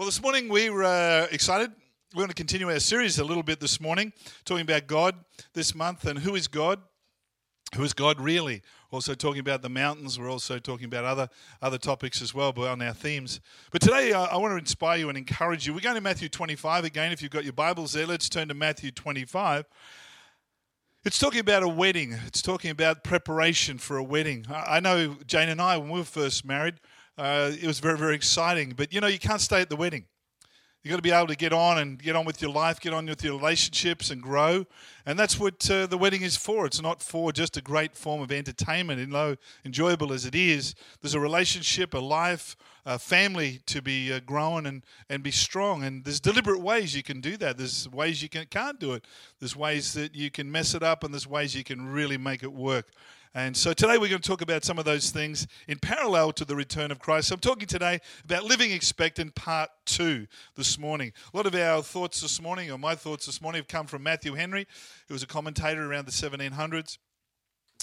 Well, this morning we're uh, excited. We're going to continue our series a little bit this morning, talking about God this month and who is God. Who is God really? Also talking about the mountains. We're also talking about other other topics as well, but on our themes. But today uh, I want to inspire you and encourage you. We're going to Matthew 25 again. If you've got your Bibles there, let's turn to Matthew 25. It's talking about a wedding. It's talking about preparation for a wedding. I know Jane and I, when we were first married, uh, it was very, very exciting. But you know, you can't stay at the wedding. You've got to be able to get on and get on with your life, get on with your relationships and grow. And that's what uh, the wedding is for. It's not for just a great form of entertainment, and though enjoyable as it is, there's a relationship, a life, a family to be uh, grown and, and be strong. And there's deliberate ways you can do that. There's ways you can, can't do it. There's ways that you can mess it up, and there's ways you can really make it work. And so today we're going to talk about some of those things in parallel to the return of Christ. So I'm talking today about living expectant part two this morning. A lot of our thoughts this morning, or my thoughts this morning, have come from Matthew Henry, who was a commentator around the 1700s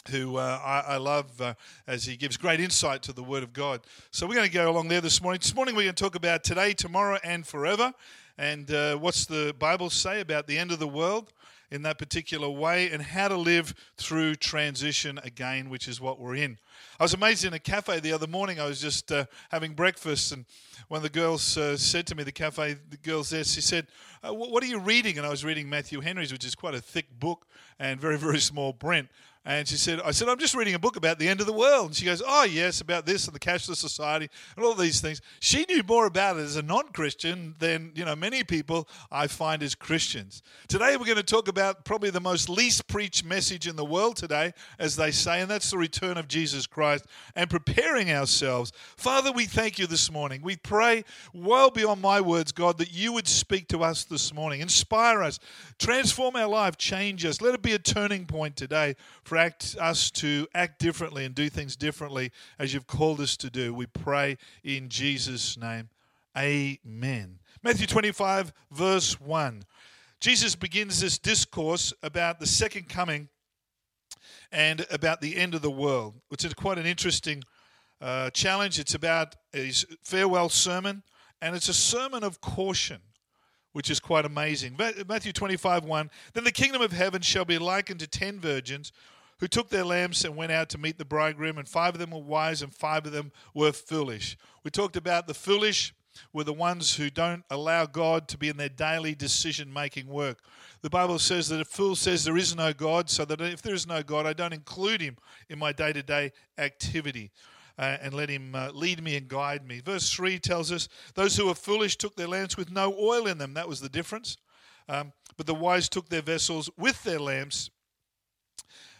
who uh, I, I, love uh, as he gives great insight to the Word of God. So we're going to go along there this morning. This morning we're going to talk about today, tomorrow, and forever. And uh, what's the Bible say about the end of the world? In that particular way and how to live through transition again, which is what we're in. I was amazed in a cafe the other morning. I was just uh, having breakfast, and one of the girls uh, said to me, the cafe, the girls there, she said, uh, What are you reading? And I was reading Matthew Henry's, which is quite a thick book and very, very small print. And she said, I said, I'm just reading a book about the end of the world. And she goes, Oh, yes, about this and the cashless society and all these things. She knew more about it as a non Christian than, you know, many people I find as Christians. Today, we're going to talk about probably the most least preached message in the world today, as they say, and that's the return of Jesus Christ and preparing ourselves. Father, we thank you this morning. We pray well beyond my words, God, that you would speak to us this morning, inspire us, transform our life, change us. Let it be a turning point today for us to act differently and do things differently as you've called us to do. We pray in Jesus' name. Amen. Matthew 25, verse 1. Jesus begins this discourse about the second coming and about the end of the world, which is quite an interesting uh, challenge. It's about his farewell sermon, and it's a sermon of caution which is quite amazing. Matthew 25, 1. Then the kingdom of heaven shall be likened to ten virgins who took their lamps and went out to meet the bridegroom, and five of them were wise and five of them were foolish. We talked about the foolish were the ones who don't allow God to be in their daily decision making work. The Bible says that a fool says there is no God, so that if there is no God, I don't include him in my day to day activity. Uh, and let him uh, lead me and guide me. Verse 3 tells us those who were foolish took their lamps with no oil in them. That was the difference. Um, but the wise took their vessels with their lamps.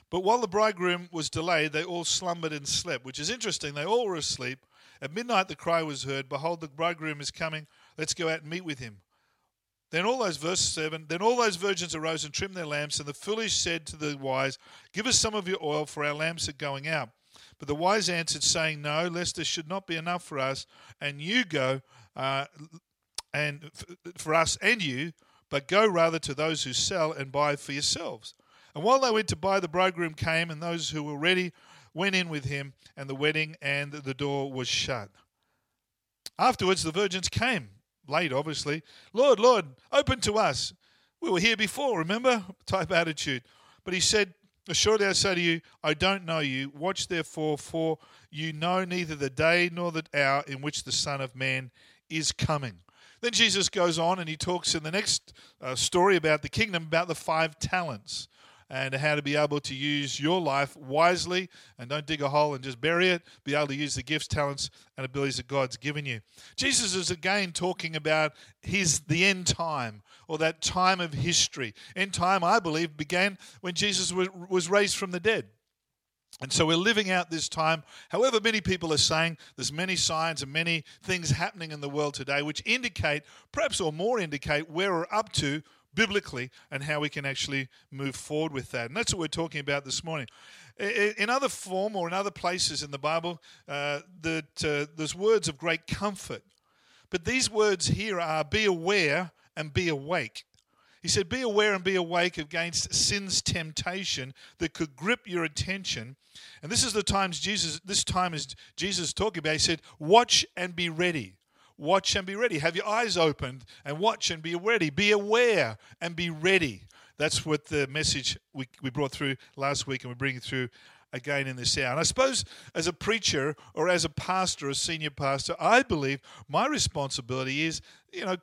But while the bridegroom was delayed, they all slumbered and slept, which is interesting. They all were asleep. At midnight, the cry was heard Behold, the bridegroom is coming. Let's go out and meet with him. Then all those, verse 7, then all those virgins arose and trimmed their lamps, and the foolish said to the wise, Give us some of your oil, for our lamps are going out. But the wise answered, saying, No, lest there should not be enough for us, and you go, uh, and for us and you, but go rather to those who sell and buy for yourselves. And while they went to buy, the bridegroom came, and those who were ready went in with him, and the wedding and the door was shut. Afterwards, the virgins came, late obviously. Lord, Lord, open to us. We were here before, remember? Type attitude. But he said, Assuredly I say to you, I don't know you. Watch therefore, for you know neither the day nor the hour in which the Son of Man is coming. Then Jesus goes on and he talks in the next uh, story about the kingdom about the five talents and how to be able to use your life wisely and don't dig a hole and just bury it. Be able to use the gifts, talents, and abilities that God's given you. Jesus is again talking about his the end time or that time of history. End time, I believe, began when Jesus was raised from the dead. And so we're living out this time. However, many people are saying there's many signs and many things happening in the world today which indicate, perhaps or more indicate, where we're up to biblically and how we can actually move forward with that. And that's what we're talking about this morning. In other form or in other places in the Bible, uh, that uh, there's words of great comfort. But these words here are be aware and be awake. He said, Be aware and be awake against sin's temptation that could grip your attention. And this is the times Jesus, this time is Jesus talking about. He said, Watch and be ready. Watch and be ready. Have your eyes opened and watch and be ready. Be aware and be ready. That's what the message we, we brought through last week and we're bringing through again in this hour. And I suppose as a preacher or as a pastor, a senior pastor, I believe my responsibility is, you know,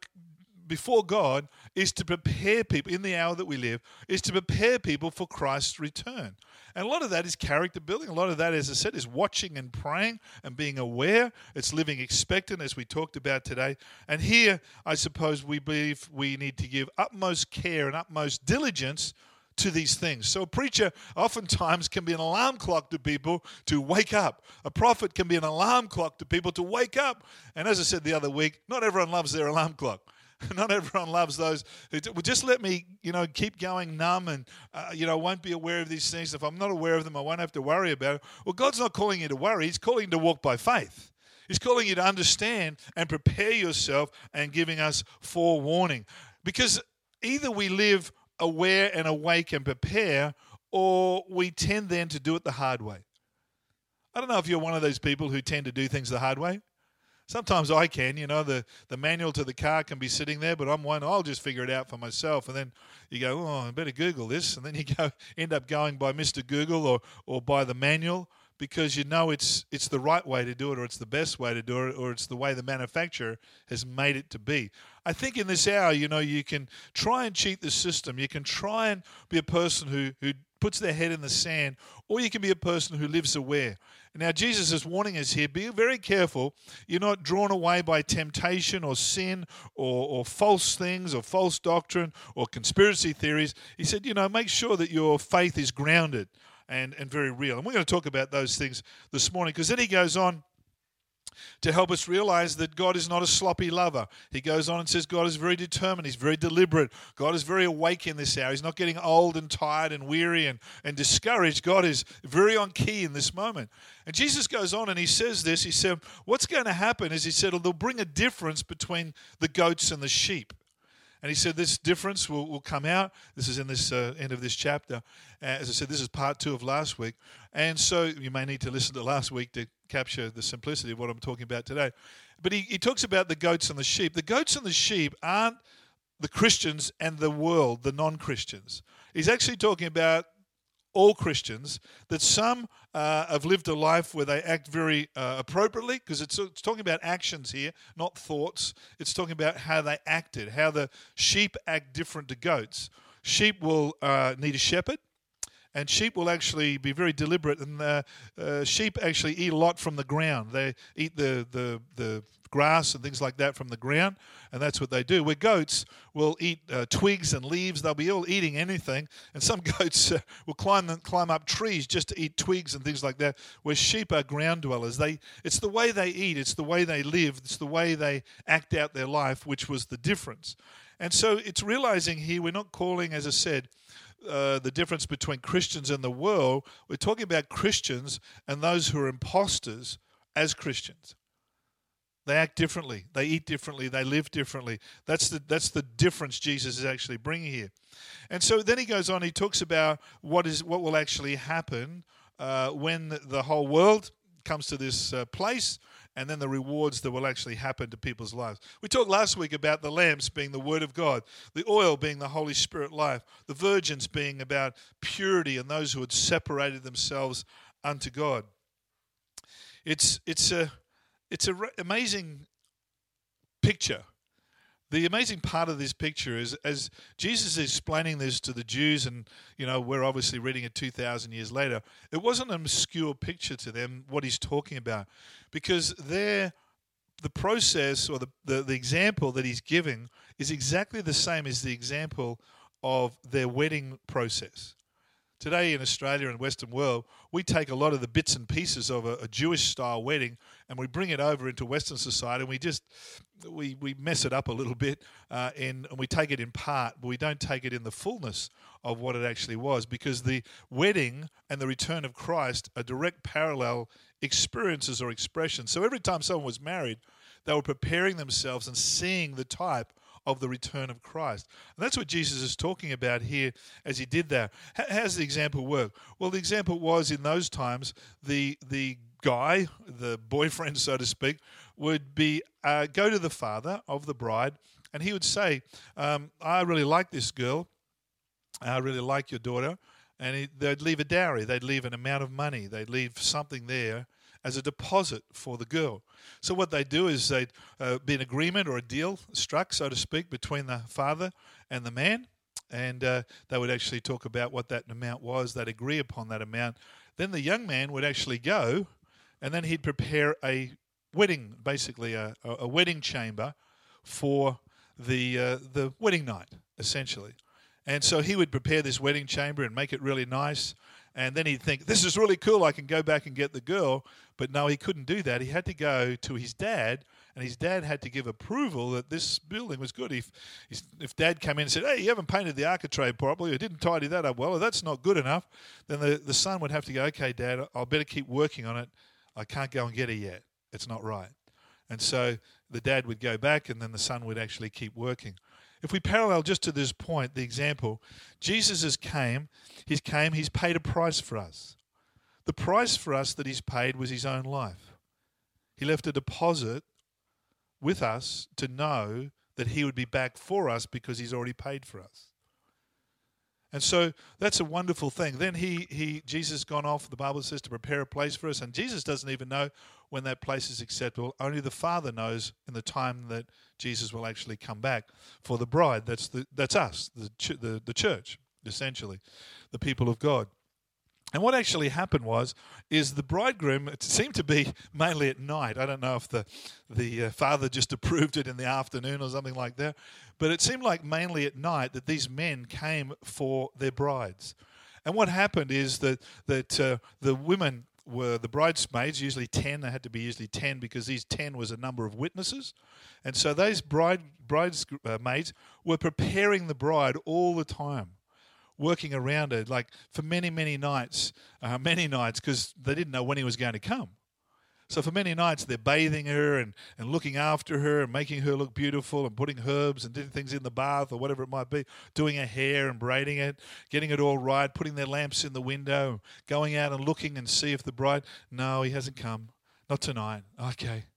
before God is to prepare people in the hour that we live, is to prepare people for Christ's return. And a lot of that is character building. A lot of that, as I said, is watching and praying and being aware. It's living expectant, as we talked about today. And here, I suppose we believe we need to give utmost care and utmost diligence to these things. So a preacher oftentimes can be an alarm clock to people to wake up. A prophet can be an alarm clock to people to wake up. And as I said the other week, not everyone loves their alarm clock. Not everyone loves those who well, just let me, you know, keep going numb and, uh, you know, won't be aware of these things. If I'm not aware of them, I won't have to worry about it. Well, God's not calling you to worry. He's calling you to walk by faith. He's calling you to understand and prepare yourself and giving us forewarning. Because either we live aware and awake and prepare, or we tend then to do it the hard way. I don't know if you're one of those people who tend to do things the hard way. Sometimes I can, you know, the, the manual to the car can be sitting there, but I'm one, I'll just figure it out for myself. And then you go, oh, I better Google this. And then you go end up going by Mr. Google or, or by the manual because you know it's it's the right way to do it or it's the best way to do it or it's the way the manufacturer has made it to be. I think in this hour, you know, you can try and cheat the system. You can try and be a person who who puts their head in the sand, or you can be a person who lives aware. Now, Jesus is warning us here be very careful. You're not drawn away by temptation or sin or, or false things or false doctrine or conspiracy theories. He said, you know, make sure that your faith is grounded and, and very real. And we're going to talk about those things this morning because then he goes on to help us realize that God is not a sloppy lover. He goes on and says God is very determined, He's very deliberate. God is very awake in this hour. He's not getting old and tired and weary and, and discouraged. God is very on key in this moment. And Jesus goes on and he says this He said, What's going to happen is He said, They'll bring a difference between the goats and the sheep. And he said this difference will, will come out. This is in this uh, end of this chapter. Uh, as I said, this is part two of last week. And so you may need to listen to last week to capture the simplicity of what I'm talking about today. But he, he talks about the goats and the sheep. The goats and the sheep aren't the Christians and the world, the non Christians. He's actually talking about all Christians, that some uh, have lived a life where they act very uh, appropriately, because it's, it's talking about actions here, not thoughts. It's talking about how they acted, how the sheep act different to goats. Sheep will uh, need a shepherd, and sheep will actually be very deliberate. And uh, uh, sheep actually eat a lot from the ground. They eat the, the, the grass and things like that from the ground, and that's what they do. Where goats will eat uh, twigs and leaves, they'll be all eating anything, and some goats uh, will climb climb up trees just to eat twigs and things like that. Where sheep are ground dwellers, they it's the way they eat, it's the way they live, it's the way they act out their life, which was the difference. And so it's realizing here we're not calling, as I said. Uh, the difference between Christians and the world. We're talking about Christians and those who are imposters as Christians. They act differently. They eat differently. They live differently. That's the, that's the difference Jesus is actually bringing here. And so then he goes on, he talks about what, is, what will actually happen uh, when the whole world comes to this uh, place and then the rewards that will actually happen to people's lives. We talked last week about the lamps being the Word of God, the oil being the Holy Spirit life, the virgins being about purity and those who had separated themselves unto God. It's, it's a it's an amazing picture. The amazing part of this picture is as Jesus is explaining this to the Jews, and you know, we're obviously reading it 2,000 years later, it wasn't an obscure picture to them what he's talking about because they the process or the, the, the example that he's giving is exactly the same as the example of their wedding process. Today in Australia and Western world, we take a lot of the bits and pieces of a, a Jewish style wedding and we bring it over into Western society and we just we, we mess it up a little bit uh, and, and we take it in part, but we don't take it in the fullness of what it actually was because the wedding and the return of Christ are direct parallel experiences or expressions. So every time someone was married, they were preparing themselves and seeing the type of the return of Christ. And that's what Jesus is talking about here as he did that. How does the example work? Well, the example was in those times the the guy, the boyfriend, so to speak, would be uh, go to the father of the bride, and he would say, um, "I really like this girl. I really like your daughter." And he, they'd leave a dowry. They'd leave an amount of money. They'd leave something there as a deposit for the girl. So what they do is they'd uh, be an agreement or a deal struck, so to speak, between the father and the man, and uh, they would actually talk about what that amount was. They'd agree upon that amount. Then the young man would actually go, and then he'd prepare a wedding, basically a, a wedding chamber for the uh, the wedding night, essentially. And so he would prepare this wedding chamber and make it really nice. And then he'd think, this is really cool. I can go back and get the girl. But no, he couldn't do that. He had to go to his dad, and his dad had to give approval that this building was good. If if dad came in and said, hey, you haven't painted the architrave properly, or didn't tidy that up well, that's not good enough, then the, the son would have to go, okay, dad, I'll better keep working on it. I can't go and get it yet. It's not right. And so the dad would go back, and then the son would actually keep working. If we parallel just to this point, the example, Jesus has came, he's came, he's paid a price for us. The price for us that he's paid was his own life. He left a deposit with us to know that he would be back for us because he's already paid for us. And so that's a wonderful thing. Then he, he Jesus gone off, the Bible says, to prepare a place for us. And Jesus doesn't even know when that place is acceptable. Only the Father knows in the time that Jesus will actually come back for the bride. That's, the, that's us, the, the, the church, essentially, the people of God. And what actually happened was, is the bridegroom. It seemed to be mainly at night. I don't know if the the uh, father just approved it in the afternoon or something like that, but it seemed like mainly at night that these men came for their brides. And what happened is that that uh, the women were the bridesmaids, usually 10. They had to be usually 10 because these 10 was a number of witnesses. And so those bride, bridesmaids were preparing the bride all the time working around it, like for many, many nights, uh, many nights, because they didn't know when he was going to come. So for many nights, they're bathing her and, and looking after her and making her look beautiful and putting herbs and doing things in the bath or whatever it might be, doing her hair and braiding it, getting it all right, putting their lamps in the window, going out and looking and see if the bride, no, he hasn't come. Not tonight. Okay.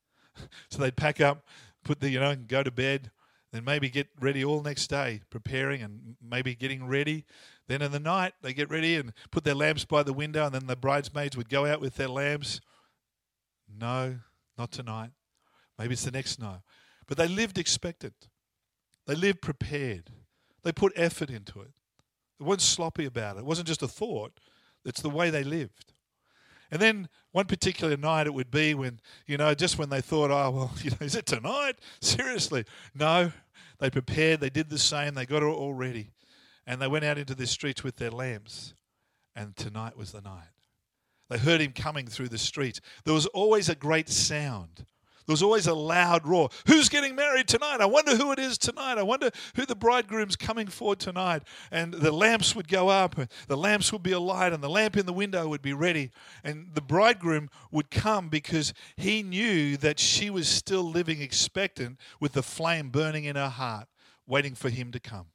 So they'd pack up, put the, you know, go to bed, then maybe get ready all next day, preparing and maybe getting ready. Then in the night, they get ready and put their lamps by the window, and then the bridesmaids would go out with their lamps. No, not tonight. Maybe it's the next night. But they lived expectant. They lived prepared. They put effort into it. They weren't sloppy about it. It wasn't just a thought, it's the way they lived. And then one particular night it would be when, you know, just when they thought, oh, well, you know, is it tonight? Seriously. No. They prepared, they did the same, they got it all ready. And they went out into the streets with their lamps. And tonight was the night. They heard him coming through the streets. There was always a great sound. There was always a loud roar. Who's getting married tonight? I wonder who it is tonight. I wonder who the bridegroom's coming for tonight. And the lamps would go up, and the lamps would be alight, and the lamp in the window would be ready. And the bridegroom would come because he knew that she was still living expectant with the flame burning in her heart, waiting for him to come.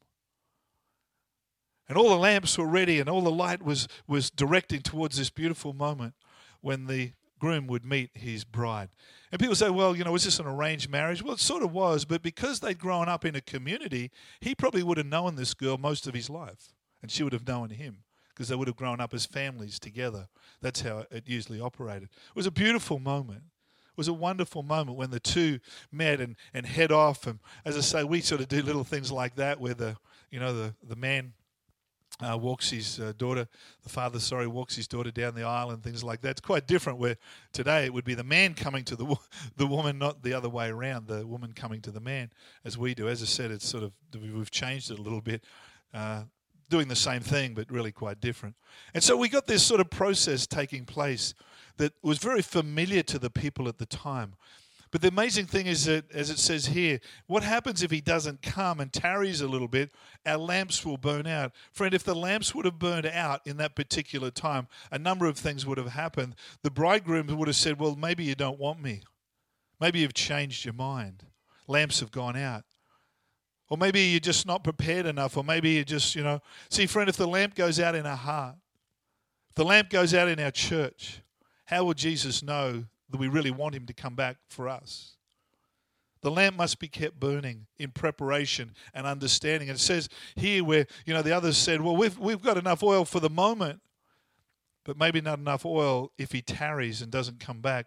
And all the lamps were ready, and all the light was, was directing towards this beautiful moment when the groom would meet his bride. And people say, well, you know, was this an arranged marriage? Well, it sort of was, but because they'd grown up in a community, he probably would have known this girl most of his life, and she would have known him because they would have grown up as families together. That's how it usually operated. It was a beautiful moment. It was a wonderful moment when the two met and, and head off. And as I say, we sort of do little things like that where the, you know, the, the man uh, walks his uh, daughter, the father, sorry, walks his daughter down the aisle and things like that. It's quite different where today it would be the man coming to the, the woman, not the other way around, the woman coming to the man, as we do. As I said, it's sort of, we've changed it a little bit, uh, doing the same thing, but really quite different. And so we got this sort of process taking place that was very familiar to the people at the time. But the amazing thing is that, as it says here, what happens if he doesn't come and tarries a little bit? Our lamps will burn out. Friend, if the lamps would have burned out in that particular time, a number of things would have happened. The bridegroom would have said, Well, maybe you don't want me. Maybe you've changed your mind. Lamps have gone out. Or maybe you're just not prepared enough. Or maybe you just, you know. See, friend, if the lamp goes out in our heart, if the lamp goes out in our church, how will Jesus know that we really want him to come back for us? The lamp must be kept burning in preparation and understanding. And it says here where, you know, the others said, well, we've, we've got enough oil for the moment, but maybe not enough oil if he tarries and doesn't come back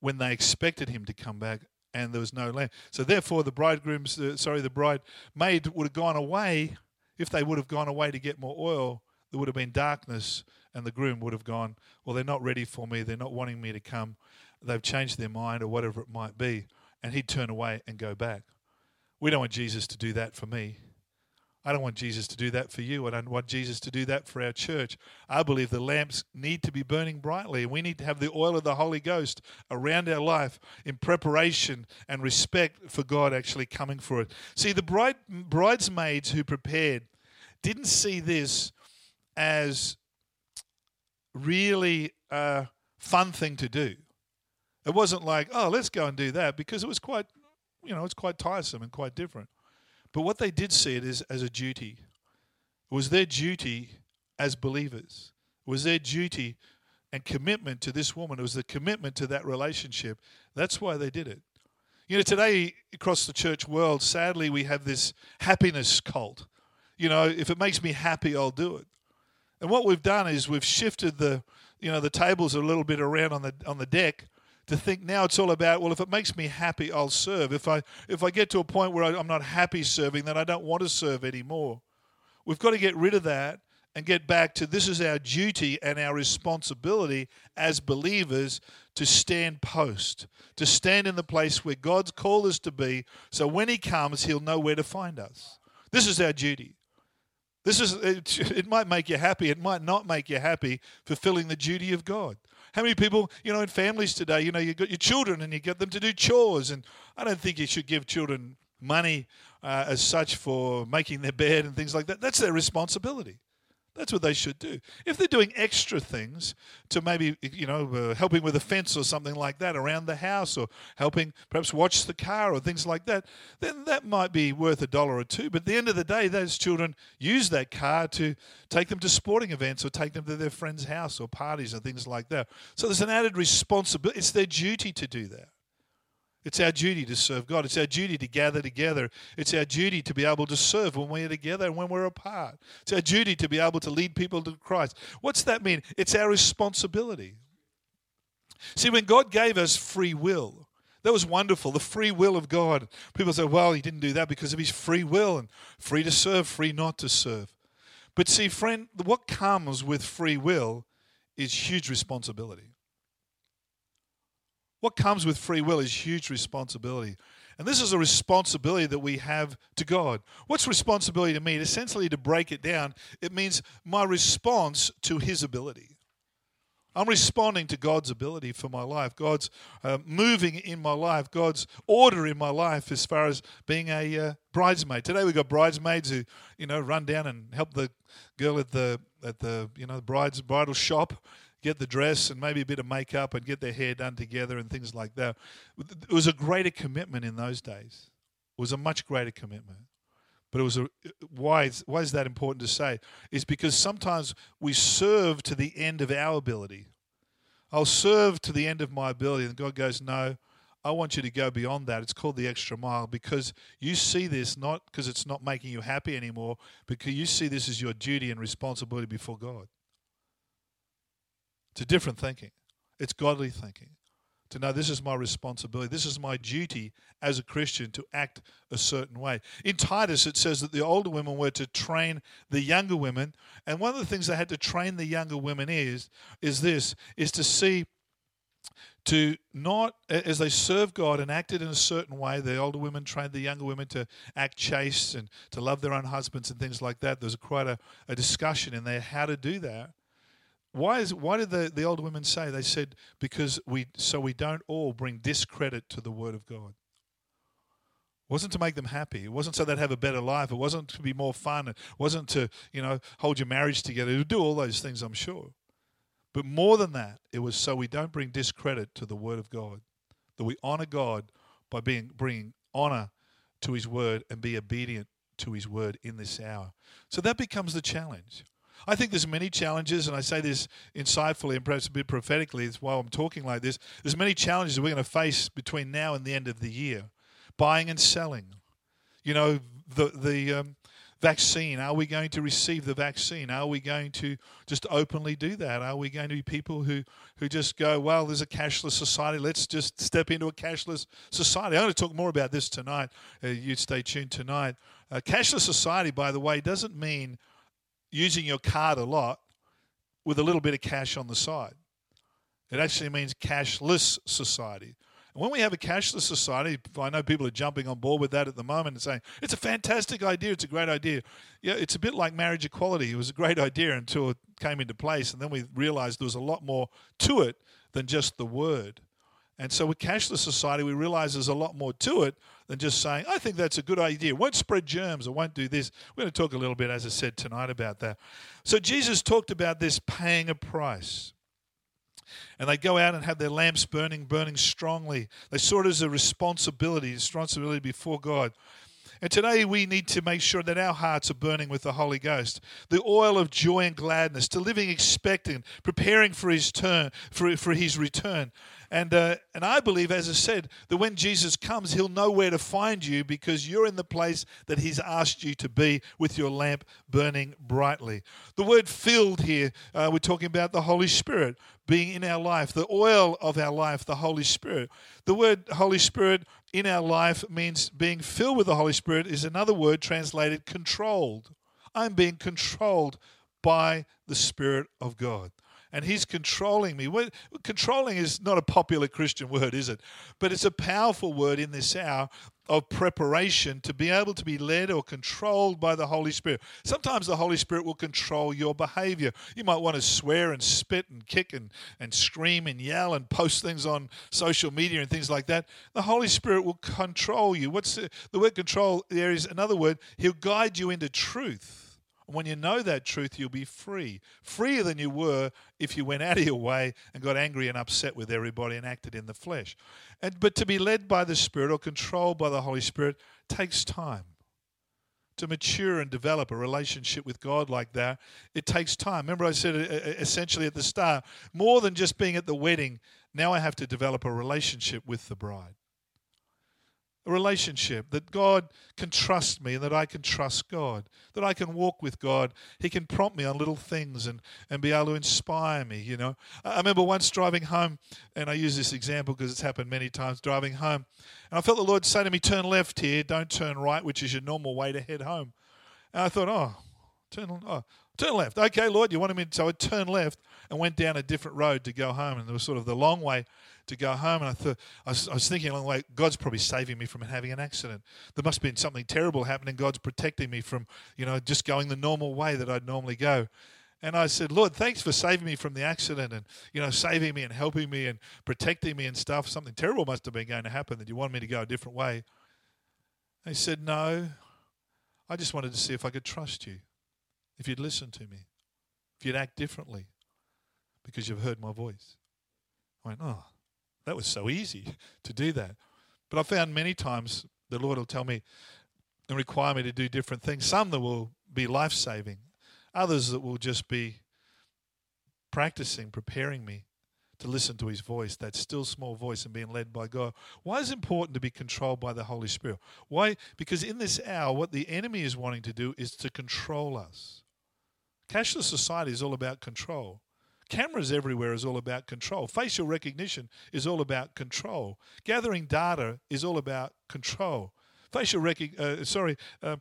when they expected him to come back and there was no lamp. So therefore, the bridegrooms, uh, sorry, the bridemaid would have gone away. If they would have gone away to get more oil, there would have been darkness, and the groom would have gone, well, they're not ready for me. They're not wanting me to come. They've changed their mind or whatever it might be and he'd turn away and go back. We don't want Jesus to do that for me. I don't want Jesus to do that for you. I don't want Jesus to do that for our church. I believe the lamps need to be burning brightly, and we need to have the oil of the Holy Ghost around our life in preparation and respect for God actually coming for it. See, the bride, bridesmaids who prepared didn't see this as really a fun thing to do. It wasn't like, oh, let's go and do that because it was quite, you know, it's quite tiresome and quite different. But what they did see it as, as a duty. It was their duty as believers. It was their duty and commitment to this woman. It was the commitment to that relationship. That's why they did it. You know, today across the church world, sadly, we have this happiness cult. You know, if it makes me happy, I'll do it. And what we've done is we've shifted the, you know, the tables a little bit around on the on the deck to think now it's all about well if it makes me happy i'll serve. If i if i get to a point where i'm not happy serving then i don't want to serve anymore. We've got to get rid of that and get back to this is our duty and our responsibility as believers to stand post to stand in the place where god's called us to be so when he comes he'll know where to find us. This is our duty. This is it, it might make you happy it might not make you happy fulfilling the duty of god how many people, you know, in families today, you know, you've got your children and you get them to do chores. And I don't think you should give children money uh, as such for making their bed and things like that. That's their responsibility. That's what they should do. If they're doing extra things to maybe, you know, uh, helping with a fence or something like that around the house or helping perhaps watch the car or things like that, then that might be worth a dollar or two. But at the end of the day, those children use that car to take them to sporting events or take them to their friend's house or parties and things like that. So there's an added responsibility. It's their duty to do that. It's our duty to serve God. It's our duty to gather together. It's our duty to be able to serve when we're together and when we're apart. It's our duty to be able to lead people to Christ. What's that mean? It's our responsibility. See, when God gave us free will, that was wonderful, the free will of God. People say, well, he didn't do that because of his free will and free to serve, free not to serve. But see, friend, what comes with free will is huge responsibility. What comes with free will is huge responsibility. And this is a responsibility that we have to God. What's responsibility to me? Essentially, to break it down, it means my response to His ability. I'm responding to God's ability for my life, God's uh, moving in my life, God's order in my life as far as being a uh, bridesmaid. Today we've got bridesmaids who, you know, run down and help the girl at the at the you know the bride's bridal shop get the dress and maybe a bit of makeup and get their hair done together and things like that. It was a greater commitment in those days. It was a much greater commitment. But it was a why is, why is that important to say? Is because sometimes we serve to the end of our ability. I'll serve to the end of my ability, and God goes, No, I want you to go beyond that. It's called the extra mile because you see this not because it's not making you happy anymore, because you see this as your duty and responsibility before God. A different thinking. It's godly thinking. To know this is my responsibility, this is my duty as a Christian to act a certain way. In Titus, it says that the older women were to train the younger women, and one of the things they had to train the younger women is is this: is to see to not as they serve God and acted in a certain way. The older women trained the younger women to act chaste and to love their own husbands and things like that. There's quite a, a discussion in there how to do that. Why is why did the, the older women say? They said because we so we don't all bring discredit to the word of God. It wasn't to make them happy. It wasn't so they'd have a better life. It wasn't to be more fun. It wasn't to, you know, hold your marriage together. Would do all those things, I'm sure. But more than that, it was so we don't bring discredit to the word of God. That we honor God by being bringing honor to his word and be obedient to his word in this hour. So that becomes the challenge. I think there's many challenges, and I say this insightfully and perhaps a bit prophetically while I'm talking like this. There's many challenges we're going to face between now and the end of the year, buying and selling. You know, the the um, vaccine. Are we going to receive the vaccine? Are we going to just openly do that? Are we going to be people who, who just go, well, there's a cashless society. Let's just step into a cashless society. I'm going to talk more about this tonight. Uh, you stay tuned tonight. A cashless society, by the way, doesn't mean using your card a lot with a little bit of cash on the side. It actually means cashless society. And when we have a cashless society, I know people are jumping on board with that at the moment and saying, it's a fantastic idea, it's a great idea. Yeah, it's a bit like marriage equality. It was a great idea until it came into place, and then we realized there was a lot more to it than just the word. And so with cashless society, we realize there's a lot more to it than just saying, I think that's a good idea. It won't spread germs or won't do this. We're going to talk a little bit, as I said tonight, about that. So Jesus talked about this paying a price. And they go out and have their lamps burning, burning strongly. They saw it as a responsibility, a responsibility before God. And today we need to make sure that our hearts are burning with the Holy Ghost. The oil of joy and gladness, to living expectant, preparing for his turn, for, for his return. And, uh, and I believe, as I said, that when Jesus comes, he'll know where to find you because you're in the place that he's asked you to be with your lamp burning brightly. The word filled here, uh, we're talking about the Holy Spirit being in our life, the oil of our life, the Holy Spirit. The word Holy Spirit in our life means being filled with the Holy Spirit, is another word translated controlled. I'm being controlled by the Spirit of God and He's controlling me. controlling is not a popular Christian word, is it? But it's a powerful word in this hour of preparation to be able to be led or controlled by the Holy Spirit. Sometimes the Holy Spirit will control your behavior. You might want to swear and spit and kick and, and scream and yell and post things on social media and things like that. The Holy Spirit will control you. What's the, the word control? There is another word. He'll guide you into truth. And when you know that truth, you'll be free. Freer than you were if you went out of your way and got angry and upset with everybody and acted in the flesh. And, but to be led by the Spirit or controlled by the Holy Spirit takes time. To mature and develop a relationship with God like that, it takes time. Remember, I said essentially at the start more than just being at the wedding, now I have to develop a relationship with the bride a relationship that God can trust me and that I can trust God, that I can walk with God. He can prompt me on little things and, and be able to inspire me, you know. I remember once driving home, and I use this example because it's happened many times, driving home, and I felt the Lord say to me, Turn left here, don't turn right, which is your normal way to head home. And I thought, Oh, turn, oh, turn left. Okay, Lord, you wanted me to. So I turned left and went down a different road to go home, and there was sort of the long way to go home. And I thought, I was, I was thinking along the way, God's probably saving me from having an accident. There must have been something terrible happening. God's protecting me from, you know, just going the normal way that I'd normally go. And I said, Lord, thanks for saving me from the accident and, you know, saving me and helping me and protecting me and stuff. Something terrible must have been going to happen that you wanted me to go a different way. And he said, No, I just wanted to see if I could trust you, if you'd listen to me, if you'd act differently because you've heard my voice. I went, Oh, that was so easy to do that. But I found many times the Lord will tell me and require me to do different things. Some that will be life saving, others that will just be practicing, preparing me to listen to his voice, that still small voice, and being led by God. Why is it important to be controlled by the Holy Spirit? Why? Because in this hour, what the enemy is wanting to do is to control us. Cashless society is all about control. Cameras everywhere is all about control. Facial recognition is all about control. Gathering data is all about control. Facial rec- uh, sorry, uh,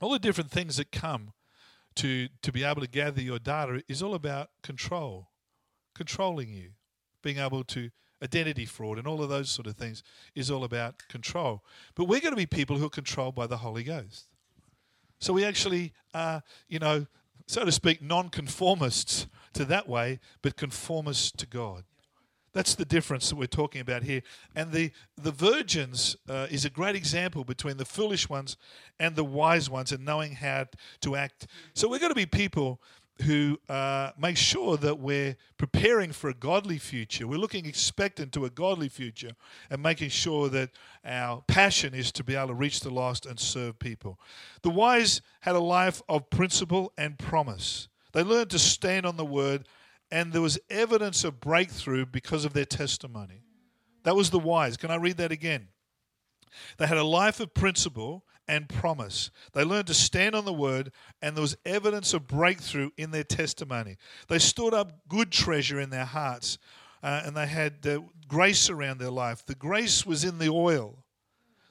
all the different things that come to to be able to gather your data is all about control, controlling you, being able to identity fraud and all of those sort of things is all about control. But we're going to be people who are controlled by the Holy Ghost. So we actually are, you know, so to speak, non-conformists to that way, but conform us to God. That's the difference that we're talking about here. And the, the virgins uh, is a great example between the foolish ones and the wise ones and knowing how to act. So we're going to be people who uh, make sure that we're preparing for a godly future. We're looking expectant to a godly future and making sure that our passion is to be able to reach the lost and serve people. The wise had a life of principle and promise. They learned to stand on the word, and there was evidence of breakthrough because of their testimony. That was the wise. Can I read that again? They had a life of principle and promise. They learned to stand on the word, and there was evidence of breakthrough in their testimony. They stored up good treasure in their hearts, uh, and they had uh, grace around their life. The grace was in the oil.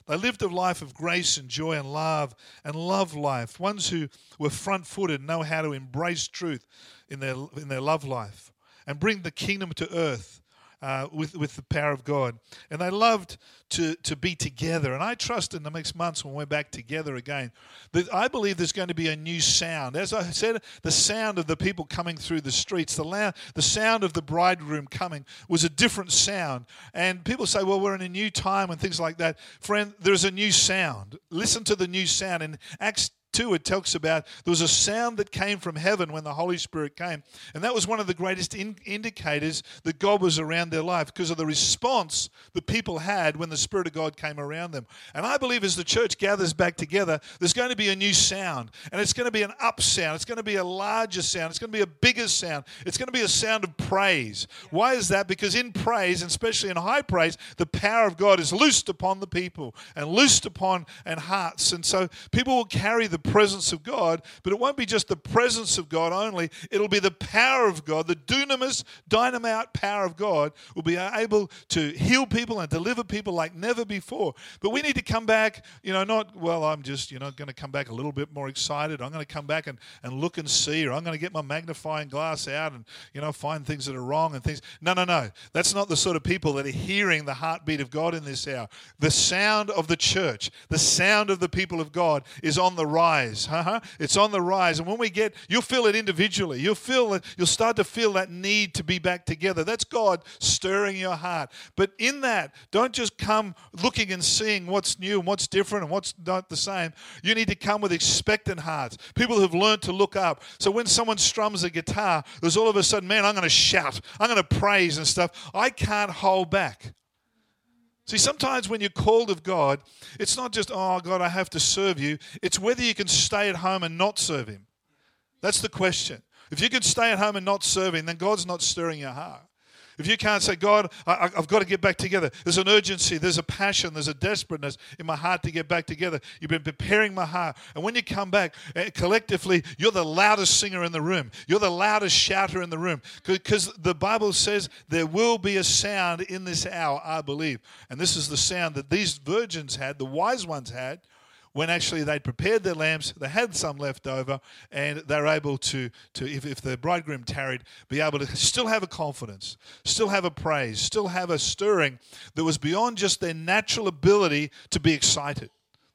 They lived a life of grace and joy and love and love life. Ones who were front footed know how to embrace truth in their, in their love life and bring the kingdom to earth uh, with, with the power of God. And they loved to, to be together. And I trust in the next months when we're back together again, that I believe there's going to be a new sound. As I said, the sound of the people coming through the streets, the, la- the sound of the bridegroom coming was a different sound. And people say, well, we're in a new time and things like that. Friend, there's a new sound. Listen to the new sound. In Acts 2, it talks about there was a sound that came from heaven when the Holy Spirit came. And that was one of the greatest in- indicators that God was around their life because of the response the people had when the Spirit of God came around them. And I believe as the church gathers back together, there's going to be a new sound. And it's going to be an up sound. It's going to be a larger sound. It's going to be a bigger sound. It's going to be a sound of praise. Why is that? Because in praise, and especially in high praise, the power of God is loosed upon the people and loosed upon and hearts. And so people will carry the presence of God, but it won't be just the presence of God only. It'll be the power of God, the dunamis, dynamite power of God will be able to heal people and deliver people like never before. But we need to come back, you know, not, well, I'm just, you know, going to come back a little bit more excited. I'm going to come back and, and look and see, or I'm going to get my magnifying glass out and, you know, find things that are wrong and things. No, no, no. That's not the sort of people that are hearing the heartbeat of God in this hour. The sound of the church, the sound of the people of God is on the rise rise. Uh-huh. It's on the rise. And when we get, you'll feel it individually. You'll feel it, you'll start to feel that need to be back together. That's God stirring your heart. But in that, don't just come looking and seeing what's new and what's different and what's not the same. You need to come with expectant hearts. People who've learned to look up. So when someone strums a guitar, there's all of a sudden, man, I'm going to shout. I'm going to praise and stuff. I can't hold back. See, sometimes when you're called of God, it's not just, oh, God, I have to serve you. It's whether you can stay at home and not serve Him. That's the question. If you can stay at home and not serve Him, then God's not stirring your heart. If you can't say, God, I, have got to get back together, there's an urgency, there's a passion, there's a desperateness in my heart to get back together. You've been preparing my heart. And when you come back, uh, collectively, you're the loudest singer in the room. You're the loudest shouter in the room. Because the Bible says there will be a sound in this hour, I believe. And this is the sound that these virgins had, the wise ones had, when actually they'd prepared their lamps, they had some left over, and they were able to, to if, if the bridegroom tarried, be able to still have a confidence, still have a praise, still have a stirring that was beyond just their natural ability to be excited.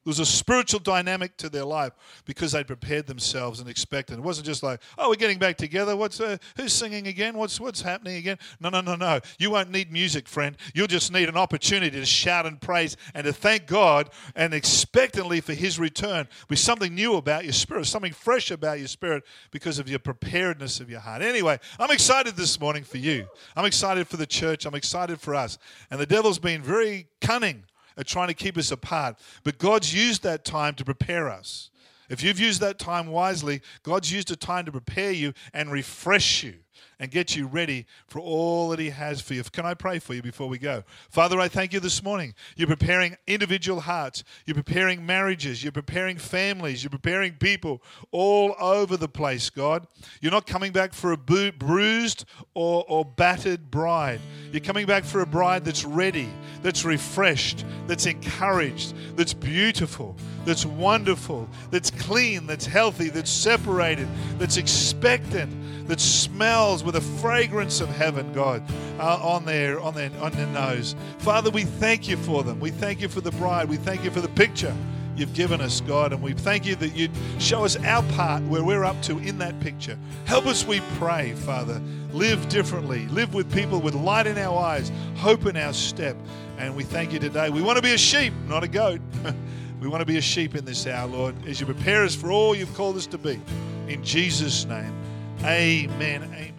There was a spiritual dynamic to their life because they prepared themselves and expected. It wasn't just like, oh, we're getting back together. What's uh, who's singing again? What's what's happening again? No, no, no, no. You won't need music, friend. You'll just need an opportunity to shout and praise and to thank God and expectantly for His return with something new about your spirit, something fresh about your spirit because of your preparedness of your heart. Anyway, I'm excited this morning for you. I'm excited for the church. I'm excited for us. And the devil's been very cunning are trying to keep us apart. But God's used that time to prepare us. If you've used that time wisely, God's used a time to prepare you and refresh you and get you ready for all that He has for you. Can I pray for you before we go? Father, I thank you this morning. You're preparing individual hearts, you're preparing marriages, you're preparing families, you're preparing people all over the place, God. You're not coming back for a bruised or, or battered bride. You're coming back for a bride that's ready, that's refreshed, that's encouraged, that's beautiful, that's wonderful, that's clean, that's healthy, that's separated, that's expectant that smells with a fragrance of heaven, God, uh, on their on their on their nose. Father, we thank you for them. We thank you for the bride. We thank you for the picture you've given us, God, and we thank you that you'd show us our part where we're up to in that picture. Help us, we pray, Father. Live differently. Live with people with light in our eyes, hope in our step. And we thank you today. We want to be a sheep, not a goat. we want to be a sheep in this hour, Lord, as you prepare us for all you've called us to be. In Jesus' name. Amen. Amen.